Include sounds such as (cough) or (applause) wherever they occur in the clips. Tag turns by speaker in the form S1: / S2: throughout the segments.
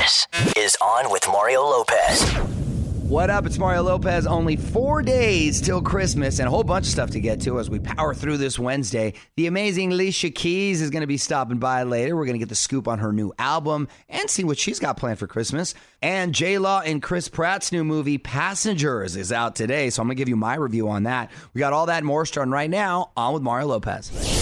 S1: This is On with Mario Lopez.
S2: What up? It's Mario Lopez. Only four days till Christmas and a whole bunch of stuff to get to as we power through this Wednesday. The amazing Alicia Keys is going to be stopping by later. We're going to get the scoop on her new album and see what she's got planned for Christmas. And J Law and Chris Pratt's new movie, Passengers, is out today. So I'm going to give you my review on that. We got all that more starting right now on with Mario Lopez.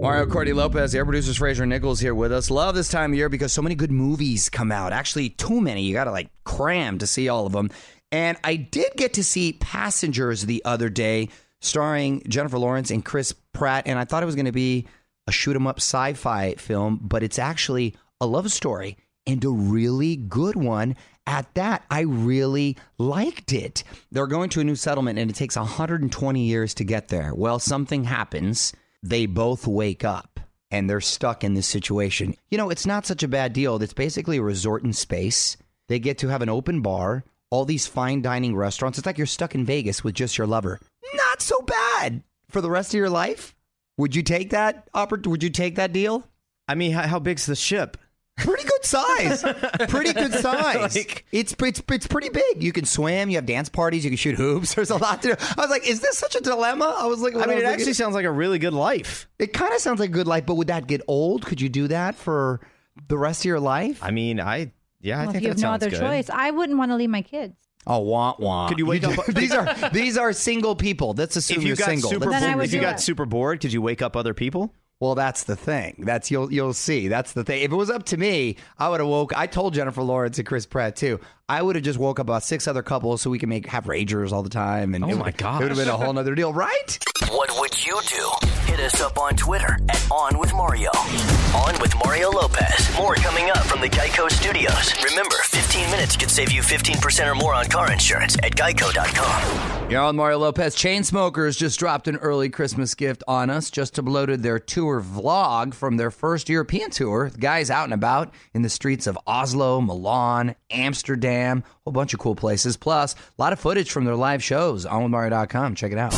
S2: Mario Courtney Lopez, air producers Frazier Nichols here with us. Love this time of year because so many good movies come out. Actually, too many. You got to like cram to see all of them. And I did get to see Passengers the other day, starring Jennifer Lawrence and Chris Pratt. And I thought it was going to be a shoot 'em up sci fi film, but it's actually a love story and a really good one at that. I really liked it. They're going to a new settlement and it takes 120 years to get there. Well, something happens they both wake up and they're stuck in this situation. You know, it's not such a bad deal. It's basically a resort in space. They get to have an open bar, all these fine dining restaurants. It's like you're stuck in Vegas with just your lover. Not so bad for the rest of your life. Would you take that? Would you take that deal?
S3: I mean, how big's the ship?
S2: Pretty good size. pretty good (laughs) size.
S3: Like-
S2: it's, it's it's pretty big. You can swim. You have dance parties. You can shoot hoops. (laughs) There's a lot to do. I was like, is this such a dilemma? I was like,
S3: I mean, it actually sounds like a really good life.
S2: It kind of sounds like a good life, but would that get old? Could you do that for the rest of your life?
S3: I mean, I yeah, I
S4: Well, if
S3: think
S4: you
S3: that
S4: have no other
S3: good.
S4: choice, I wouldn't want to leave my kids.
S2: Oh, want want.
S3: Could you wake up- (laughs)
S2: these are these are single people. Let's assume
S3: If you
S2: you're
S3: got
S2: single.
S3: super
S2: Let's-
S4: Then I
S3: bored, if you got
S4: it.
S3: super bored, could you wake up other people?
S2: Well, that's the thing. That's you'll you'll see. That's the thing. If it was up to me, I would have woke. I told Jennifer Lawrence and Chris Pratt too. I would have just woke up about six other couples so we can make have ragers all the time. And
S3: Oh
S2: it
S3: my god,
S2: it would have been a whole nother deal, right?
S1: What would you do? Hit us up on Twitter at On with Mario. On with Mario Lopez. More coming up from the Geico Studios. Remember, 15 minutes could save you 15% or more on car insurance at geico.com.
S2: You're on Mario Lopez. Chainsmokers just dropped an early Christmas gift on us. Just uploaded their tour vlog from their first European tour. The guys out and about in the streets of Oslo, Milan, Amsterdam, a whole bunch of cool places. Plus, a lot of footage from their live shows on with Mario.com. Check it out.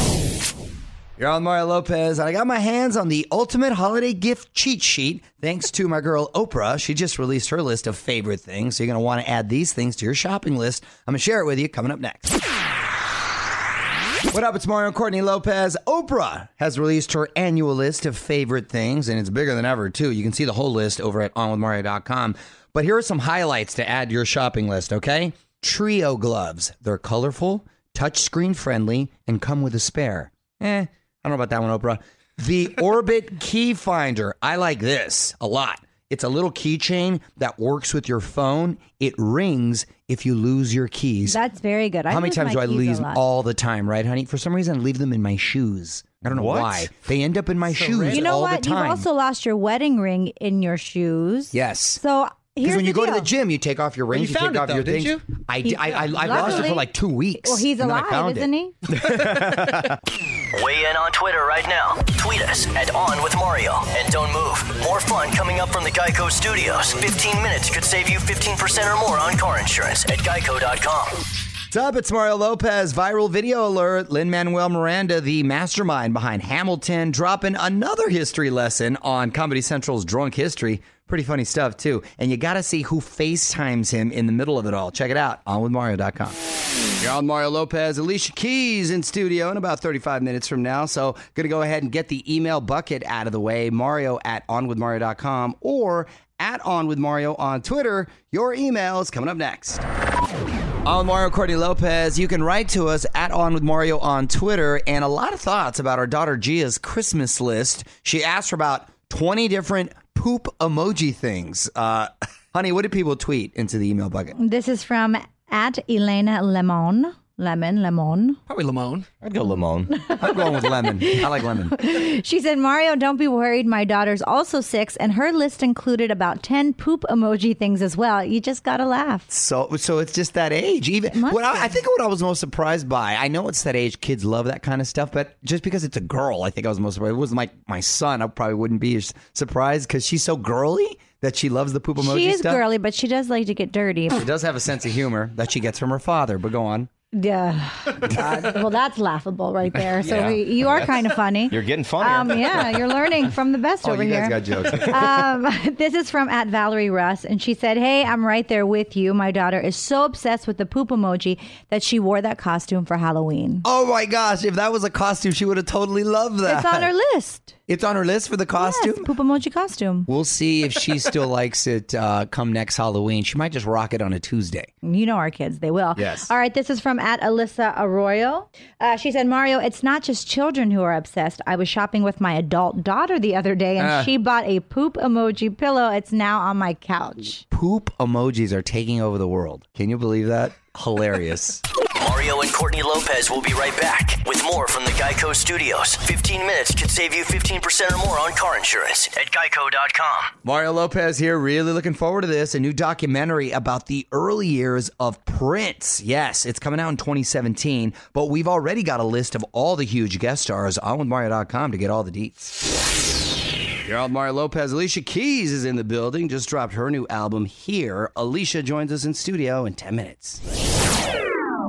S2: You're on Mario Lopez, and I got my hands on the ultimate holiday gift cheat sheet thanks to my girl Oprah. She just released her list of favorite things, so you're going to want to add these things to your shopping list. I'm going to share it with you coming up next. What up? It's Mario Courtney Lopez. Oprah has released her annual list of favorite things, and it's bigger than ever, too. You can see the whole list over at onwithmario.com. But here are some highlights to add to your shopping list, okay? Trio gloves. They're colorful, touchscreen friendly, and come with a spare. Eh, I don't know about that one, Oprah. The (laughs) Orbit Key Finder. I like this a lot. It's a little keychain that works with your phone. It rings if you lose your keys.
S4: That's very good. I
S2: How many times do I lose them all the time, right, honey? For some reason, I leave them in my shoes. I don't know
S3: What?
S2: why. They end up in my shoes
S4: You know
S2: all
S4: what?
S2: the time.
S4: You've also lost your wedding ring in your shoes.
S2: yes.
S4: So
S2: Because when you
S4: the
S2: go to the gym, you take off your rings,
S5: you
S2: you, take
S5: it,
S2: off
S5: though,
S2: your
S5: didn't
S2: things.
S5: you?
S2: I, I, I, I lost it for like two weeks.
S4: Well, he's
S2: and then I
S4: alive, isn't
S2: it.
S4: he? (laughs)
S1: Weigh in on Twitter right now. Tweet us at On with Mario. And don't move. More fun coming up from the Geico Studios. 15 minutes could save you 15% or more on car insurance at geico.com.
S2: What's up? It's Mario Lopez. Viral video alert. Lin Manuel Miranda, the mastermind behind Hamilton, dropping another history lesson on Comedy Central's Drunk History. Pretty funny stuff, too. And you got to see who FaceTimes him in the middle of it all. Check it out on withmario.com. You're on Mario Lopez. Alicia Keys in studio in about 35 minutes from now. So, going to go ahead and get the email bucket out of the way. Mario at onwithmario.com or at onwithmario on Twitter. Your email is coming up next. On with Mario Courtney Lopez. You can write to us at On with Mario on Twitter and a lot of thoughts about our daughter Gia's Christmas list. She asked for about 20 different poop emoji things. Uh, (laughs) honey, what did people tweet into the email bucket?
S4: This is from at Elena Lemon. Lemon, Lemon.
S5: Probably Lamone.
S3: I'd go Lamone. (laughs)
S2: I'm going with lemon. I like lemon.
S4: She said, Mario, don't be worried. My daughter's also six, and her list included about 10 poop emoji things as well. You just got to laugh.
S2: So, so it's just that age. Even what I. I think what I was most surprised by. I know it's that age. Kids love that kind of stuff, but just because it's a girl, I think I was most surprised. If it was my my son, I probably wouldn't be surprised because she's so girly that she loves the poop emoji
S4: she is
S2: stuff.
S4: girly, but she does like to get dirty.
S2: She does have a sense of humor that she gets from her father. But go on.
S4: Yeah. God. Well, that's laughable right there. So
S3: Yeah.
S4: we, you are kind of funny.
S3: You're getting funny.
S4: Um, yeah, you're learning from the best
S2: Oh,
S4: over
S2: you
S4: here.
S2: guys got jokes. (laughs)
S4: um, this is from at Valerie Russ, and she said, "Hey, I'm right there with you. My daughter is so obsessed with the poop emoji that she wore that costume for Halloween.
S2: oh my gosh, if that was a costume, she would have totally loved that.
S4: It's on her list.
S2: It's on her list for the costume.
S4: Yes, poop emoji costume.
S2: We'll see if she (laughs) still likes it uh, come next Halloween. She might just rock it on a Tuesday.
S4: You know our kids; they will.
S2: Yes.
S4: All right. This is from at Alyssa Arroyo. Uh, she said, "Mario, it's not just children who are obsessed. I was shopping with my adult daughter the other day, and
S2: Ah.
S4: she bought a poop emoji pillow. It's now on my couch."
S2: Poop emojis are taking over the world. Can you believe that? Hilarious. (laughs)
S1: Mario and Courtney Lopez will be right back with more from the Geico Studios. 15 minutes could save you 15% or more on car insurance at geico.com.
S2: Mario Lopez here. Really looking forward to this. A new documentary about the early years of Prince. Yes, it's coming out in 2017, but we've already got a list of all the huge guest stars on with Mario.com to get all the deets. Old Mario Lopez. Alicia Keys is in the building. Just dropped her new album here. Alicia joins us in studio in 10 minutes.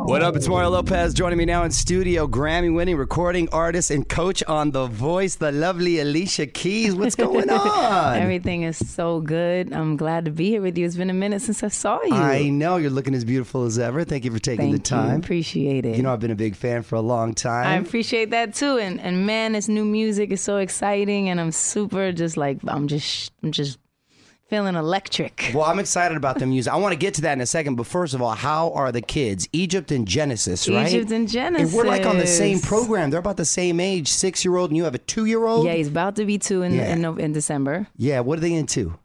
S2: What up? It's Mario Lopez joining me now in studio. Grammy winning recording artist and coach on The Voice, the lovely Alicia Keys. What's going (laughs) on?
S5: Everything is so good. I'm glad to be here with you. It's been a minute since I saw you.
S2: I know you're looking as beautiful as ever. Thank you for taking
S5: Thank
S2: the time.
S5: you. Appreciate it.
S2: You know, I've been a big fan for a long time.
S5: I appreciate that too. And and man, this new music is so exciting, and I'm super just like I'm just I'm just feeling electric.
S2: well, I'm excited about the music. I want to get to that in a second, but first of all, how are the kids? Egypt and Genesis, right?
S5: Egypt and
S2: And we're like on the same program. They're about the same age, six year old, and you have a two year old?
S5: Yeah, he's about to be two in
S2: Yeah.
S5: in, in December.
S2: Yeah, what are they into?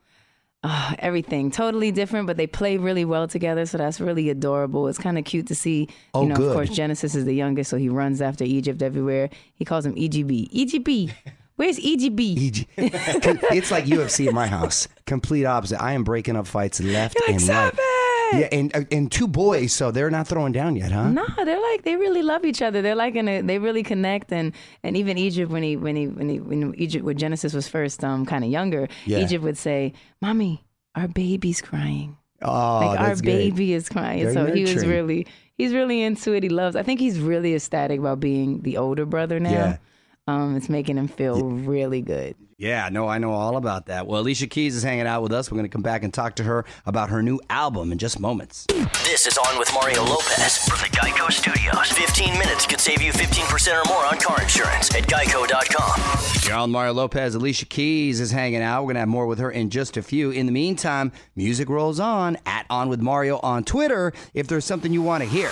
S5: Uh, everything totally different, but they play really well together. So that's really adorable. It's kind of cute to see.
S2: Oh,
S5: you know,
S2: good.
S5: of course, Genesis is the youngest, so he runs after Egypt everywhere. He calls him EGB. EGB. Where's EGB?
S2: EG. it's like UFC in my house. Complete opposite. I am breaking up fights left
S5: You're like,
S2: and right.
S5: "Stop it!"
S2: Yeah, and uh, and two boys, so they're not throwing down yet, huh?
S5: No, they're like they really love each other. They're like in a, they really connect and and even Egypt when he when he when he when Egypt when Genesis was first um kind of younger,
S2: Yeah.
S5: Egypt would say, "Mommy, our baby's crying.
S2: Oh,
S5: like our baby is crying." So he was really he's really into it. He loves. I think he's really ecstatic about being the older brother now.
S2: Yeah.
S5: Um, it's making him feel really good.
S2: Yeah, no, I know all about that. Well, Alicia Keys is hanging out with us. We're going to come back and talk to her about her new album in just moments.
S1: This is On with Mario Lopez from the Geico Studios. 15 minutes could save you 15% or more on car insurance at geico.com.
S2: You're on Mario Lopez. Alicia Keys is hanging out. We're going to have more with her in just a few. In the meantime, music rolls on at On with Mario on Twitter if there's something you want to hear.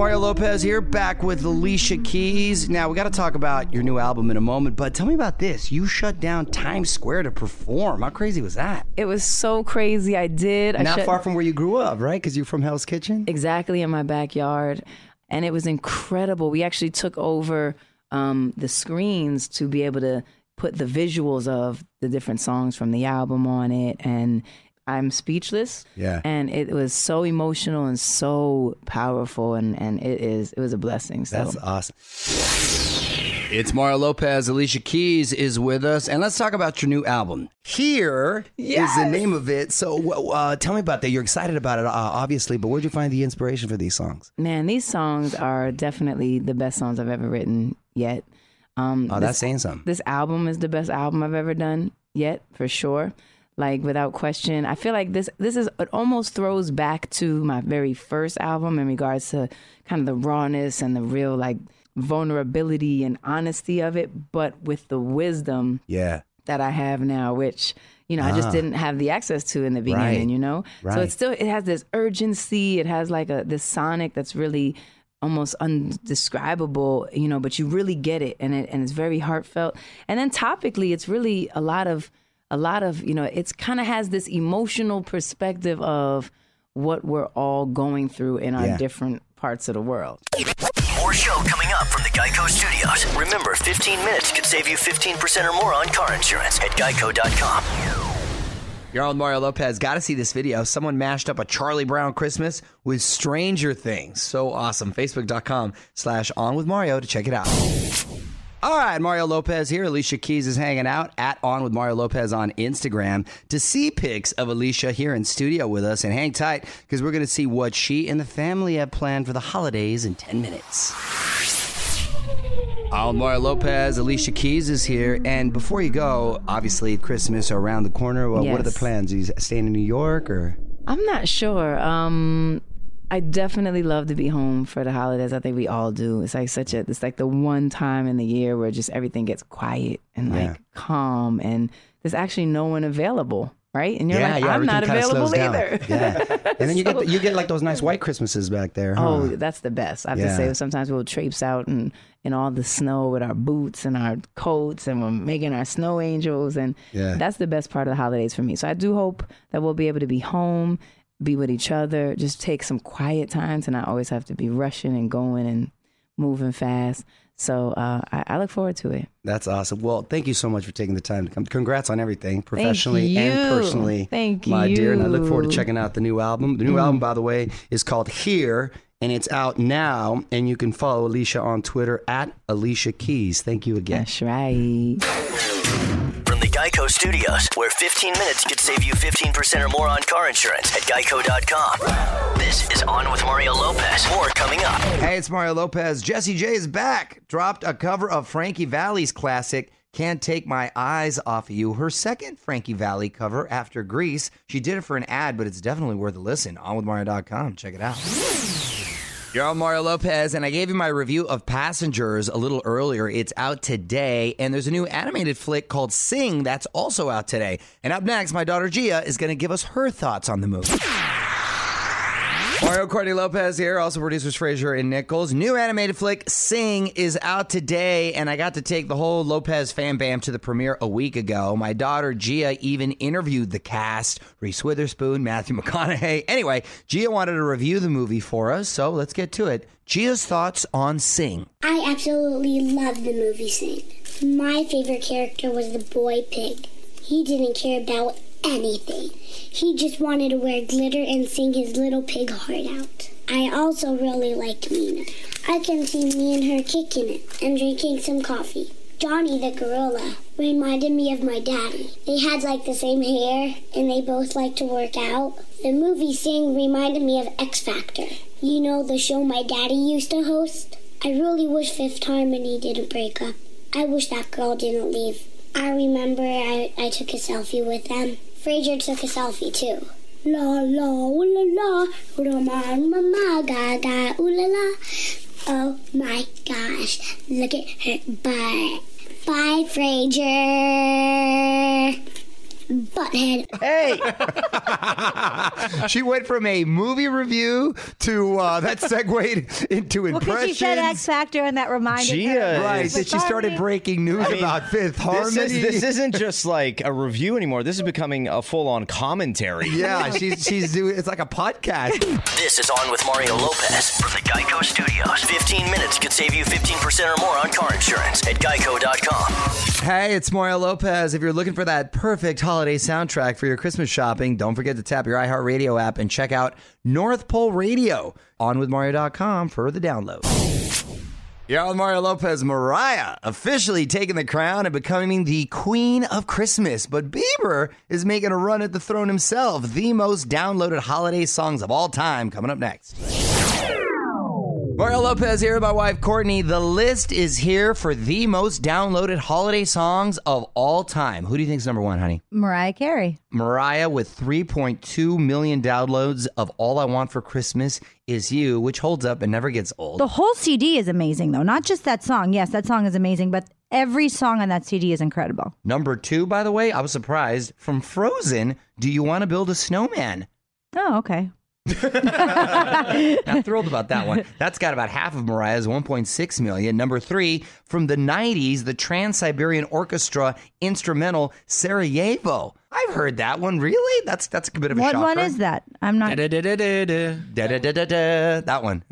S2: Mario Lopez here, back with Alicia Keys. Now, we got to talk about your new album in a moment, but tell me about this. You shut down Times Square to perform. How crazy was that?
S5: It was so crazy. I did. I
S2: Not
S5: shut-
S2: far from where you grew up, right? Because you're from Hell's Kitchen?
S5: exactly in my backyard and it was incredible we actually took over um, the screens to be able to put the visuals of the different songs from the album on it and i'm speechless
S2: Yeah.
S5: and it was so emotional and so powerful and, and it is it was a blessing so
S2: That's awesome. It's Mario Lopez. Alicia Keys is with us, and let's talk about your new album. Here is the name of it. So, uh, tell me about that. You're excited about it, uh, obviously, but where'd you find the inspiration for these songs?
S5: man these songs are definitely the best songs i've ever written yet um,
S2: Oh,
S5: this-
S2: that's saying something.
S5: this album is the best album I've ever done yet, for sure. Like without question, I feel like this this is it almost throws back to my very first album in regards to kind of the rawness and the real like vulnerability and honesty of it, but with the wisdom
S2: Yeah.
S5: that I have now, which you know I just
S2: Ah.
S5: didn't have the access to in the beginning.
S2: Right.
S5: You know,
S2: Right.
S5: so it's still it has this urgency. It has like a this sonic that's really almost undescribable. You know, but you really get it, and it and it's very heartfelt. And then topically, it's really a lot of a lot of you know it's kind of has this emotional perspective of what we're all going through in our
S2: Yeah.
S5: different parts of the world.
S1: More show coming up from the Geico Studios. Remember, 15 minutes could save you 15% or more on car insurance at geico.com.
S2: You're on with Mario Lopez. Got to see this video. Someone mashed up a Charlie Brown Christmas with Stranger Things. So awesome. Facebook.com slash on with Mario to check it out. All right, Mario Lopez here. Alicia Keys is hanging out at On with Mario Lopez on Instagram to see pics of Alicia here in studio with us. And hang tight because we're going to see what she and the family have planned for the holidays in 10 minutes. Mario Lopez, Alicia Keys is here. And before you go, obviously Christmas around the corner. Well, What are the plans? Are you staying in New York or?
S5: I'm not sure. Um, I definitely love to be home for the holidays. I think we all do. It's like such a. It's like the one time in the year where just everything gets quiet and like
S2: Yeah.
S5: calm, and there's actually no one available, right? And you're
S2: yeah,
S5: like,
S2: yeah,
S5: I'm not available either.
S2: Yeah, and then (laughs) you get the, you get like those nice white Christmases back there. huh?
S5: Oh, that's the best. I have to say, sometimes we'll traipse out and in all the snow with our boots and our coats, and we're making our snow angels, and
S2: Yeah.
S5: that's the best part of the holidays for me. So I do hope that we'll be able to be home, be with each other, just take some quiet times, and I always have to be rushing and going and moving fast. So uh, I, I look forward to it.
S2: That's awesome. Well, thank you so much for taking the time to come. Congrats on everything, professionally and personally.
S5: Thank you.
S2: my dear. And I look forward to checking out the new album. The new album, by the way, is called Here, and it's out now. And you can follow Alicia on Twitter at Alicia Keys. Thank you again.
S5: That's right.
S1: Geico Studios, where 15 minutes could save you 15% or more on car insurance at geico.com. This is On with Mario Lopez. More coming up.
S2: Hey, it's Mario Lopez. Jessie J is back. Dropped a cover of Frankie Valli's classic. Can't Take My Eyes Off of You. Her second Frankie Valli cover after Grease. She did it for an ad, but it's definitely worth a listen. On with OnWithMario.com. Check it out. You're on Mario Lopez, and I gave you my review of Passengers a little earlier. It's out today, and there's a new animated flick called Sing that's also out today. And up next, my daughter Gia is going to give us her thoughts on the movie. Mario Courtney Lopez here, also producers Frazier and Nichols. New animated flick Sing is out today, and I got to take the whole Lopez fan bam to the premiere a week ago. My daughter Gia even interviewed the cast Reese Witherspoon, Matthew (laughs) McConaughey. Anyway, Gia wanted to review the movie for us, so let's get to it. Gia's thoughts on Sing.
S6: I absolutely love the movie Sing. My favorite character was the boy pig. He didn't care about anything. He just wanted to wear glitter and sing his little pig heart out. I also really liked Meena. I can see me and her kicking it and drinking some coffee. Johnny the gorilla reminded me of my daddy. They had like the same hair and they both liked to work out. The movie Sing reminded me of X Factor. You know the show my daddy used to host? I really wish Fifth Harmony didn't break up. I wish that girl didn't leave. I remember I, I took a selfie with them. Frazier took a selfie too. La la ooh la la, ma ma ga ooh la la. Oh my gosh, look at her butt. Bye, Frazier. Butthead. (laughs)
S2: Hey! she went from a movie review to uh, that segued into
S4: Well, because
S2: impressions.
S4: she said X Factor, and that reminded
S3: Gia
S4: her.
S2: Right,
S3: is-
S2: that she started breaking news
S3: I mean,
S2: about Fifth
S3: This,
S2: Harmony.
S3: is, this isn't just like a review anymore. This is becoming a full-on commentary.
S2: yeah, she's she's doing. It's like a podcast.
S1: This is On with Mario Lopez from the Geico Studios. 15 minutes could save you 15% or more on car insurance at geico.com.
S2: Hey, it's Mario Lopez. If you're looking for that perfect holiday soundtrack for your Christmas shopping, don't forget to tap your iHeartRadio app and check out North Pole Radio on with Mario.com for the download. You're with Mario Lopez. Mariah officially taking the crown and becoming the queen of Christmas. But Bieber is making a run at the throne himself. The most downloaded holiday songs of all time coming up next. Mario Lopez here, my wife Courtney. The list is here for the most downloaded holiday songs of all time. Who do you think is number one, honey?
S4: Mariah Carey.
S2: Mariah with 3.2 million downloads of All I Want for Christmas Is You, which holds up and never gets old.
S4: The whole CD is amazing, though. Not just that song. Yes, that song is amazing, but every song on that CD is incredible.
S2: Number two, by the way, I was surprised from Frozen. Do you want to build a snowman?
S4: Oh, okay. (laughs)
S2: Not thrilled about that one. That's got about half of Mariah's 1.6 million. Number three, from the 90s, the Trans Siberian Orchestra instrumental Sarajevo. I've heard that one. Really? That's that's a bit of a
S4: What
S2: shocker.
S4: one is that? I'm not.
S2: Da-da-da-da-da. Da-da-da-da-da. That one.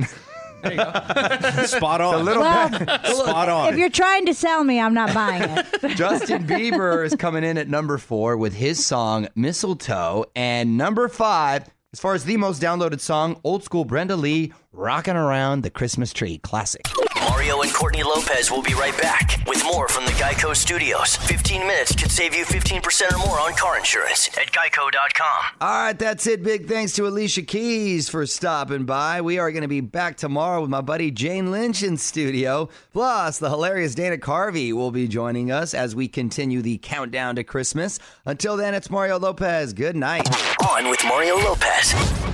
S2: There you go. (laughs)
S3: Spot on.
S4: Well, (laughs)
S3: Spot on.
S4: if you're trying to sell me, I'm not buying it.
S2: Justin Bieber is coming in at number four with his song Mistletoe. And number five, as far as the most downloaded song, old school Brenda Lee, Rocking Around the Christmas Tree. Classic.
S1: Mario and Courtney Lopez will be right back with more from the Geico Studios. 15 minutes could save you 15% or more on car insurance at geico.com.
S2: All right, that's it. Big thanks to Alicia Keys for stopping by. We are going to be back tomorrow with my buddy Jane Lynch in studio. Plus, the hilarious Dana Carvey will be joining us as we continue the countdown to Christmas. Until then, it's Mario Lopez. Good night.
S1: On with Mario Lopez.